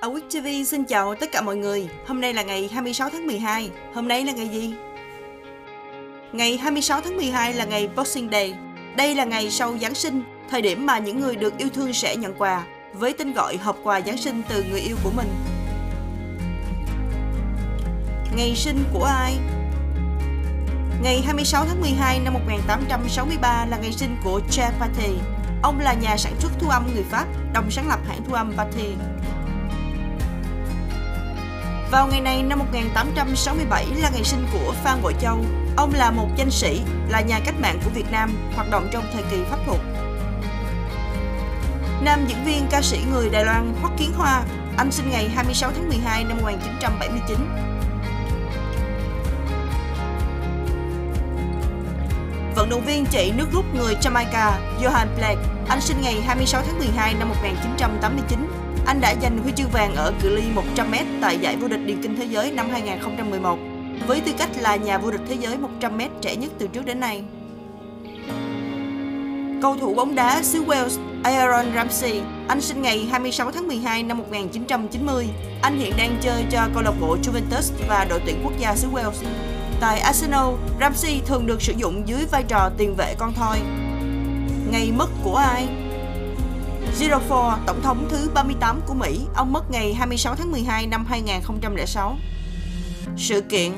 Awit TV xin chào tất cả mọi người. Hôm nay là ngày 26 tháng 12. Hôm nay là ngày gì? Ngày 26 tháng 12 là ngày Boxing Day. Đây là ngày sau Giáng sinh, thời điểm mà những người được yêu thương sẽ nhận quà, với tên gọi hộp quà Giáng sinh từ người yêu của mình. Ngày sinh của ai? Ngày 26 tháng 12 năm 1863 là ngày sinh của Jacques Pathé. Ông là nhà sản xuất thu âm người Pháp, đồng sáng lập hãng thu âm Pathé. Vào ngày này năm 1867 là ngày sinh của Phan Bội Châu. Ông là một danh sĩ, là nhà cách mạng của Việt Nam, hoạt động trong thời kỳ pháp thuộc. Nam diễn viên ca sĩ người Đài Loan Hoắc Kiến Hoa, anh sinh ngày 26 tháng 12 năm 1979. Vận động viên chạy nước rút người Jamaica Johan Blake, anh sinh ngày 26 tháng 12 năm 1989 anh đã giành huy chương vàng ở cự ly 100m tại giải vô địch điền kinh thế giới năm 2011 với tư cách là nhà vô địch thế giới 100m trẻ nhất từ trước đến nay. Cầu thủ bóng đá xứ Wales Aaron Ramsey, anh sinh ngày 26 tháng 12 năm 1990. Anh hiện đang chơi cho câu lạc bộ Juventus và đội tuyển quốc gia xứ Wales. Tại Arsenal, Ramsey thường được sử dụng dưới vai trò tiền vệ con thoi. Ngày mất của ai? Gerald Ford, tổng thống thứ 38 của Mỹ, ông mất ngày 26 tháng 12 năm 2006. Sự kiện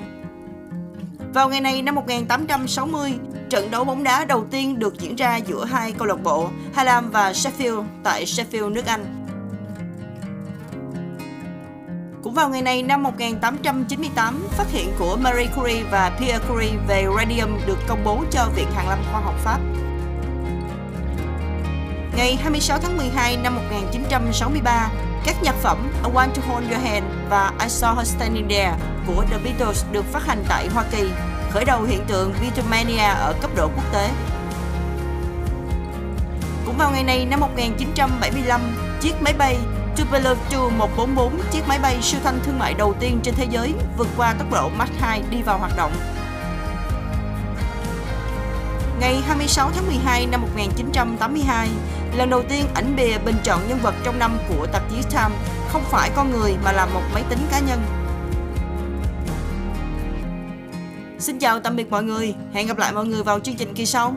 Vào ngày này năm 1860, trận đấu bóng đá đầu tiên được diễn ra giữa hai câu lạc bộ Hallam và Sheffield tại Sheffield, nước Anh. Cũng vào ngày này năm 1898, phát hiện của Marie Curie và Pierre Curie về radium được công bố cho Viện Hàn lâm Khoa học Pháp. Ngày 26 tháng 12 năm 1963, các nhạc phẩm I Want to Hold Your Hand và I Saw Her Standing There của The Beatles được phát hành tại Hoa Kỳ, khởi đầu hiện tượng Beatlemania ở cấp độ quốc tế. Cũng vào ngày này năm 1975, chiếc máy bay Tupolev Tu-144, chiếc máy bay siêu thanh thương mại đầu tiên trên thế giới, vượt qua tốc độ Mach 2 đi vào hoạt động. Ngày 26 tháng 12 năm 1982, lần đầu tiên ảnh bìa bình chọn nhân vật trong năm của tạp chí Time không phải con người mà là một máy tính cá nhân. Xin chào tạm biệt mọi người, hẹn gặp lại mọi người vào chương trình kỳ sau.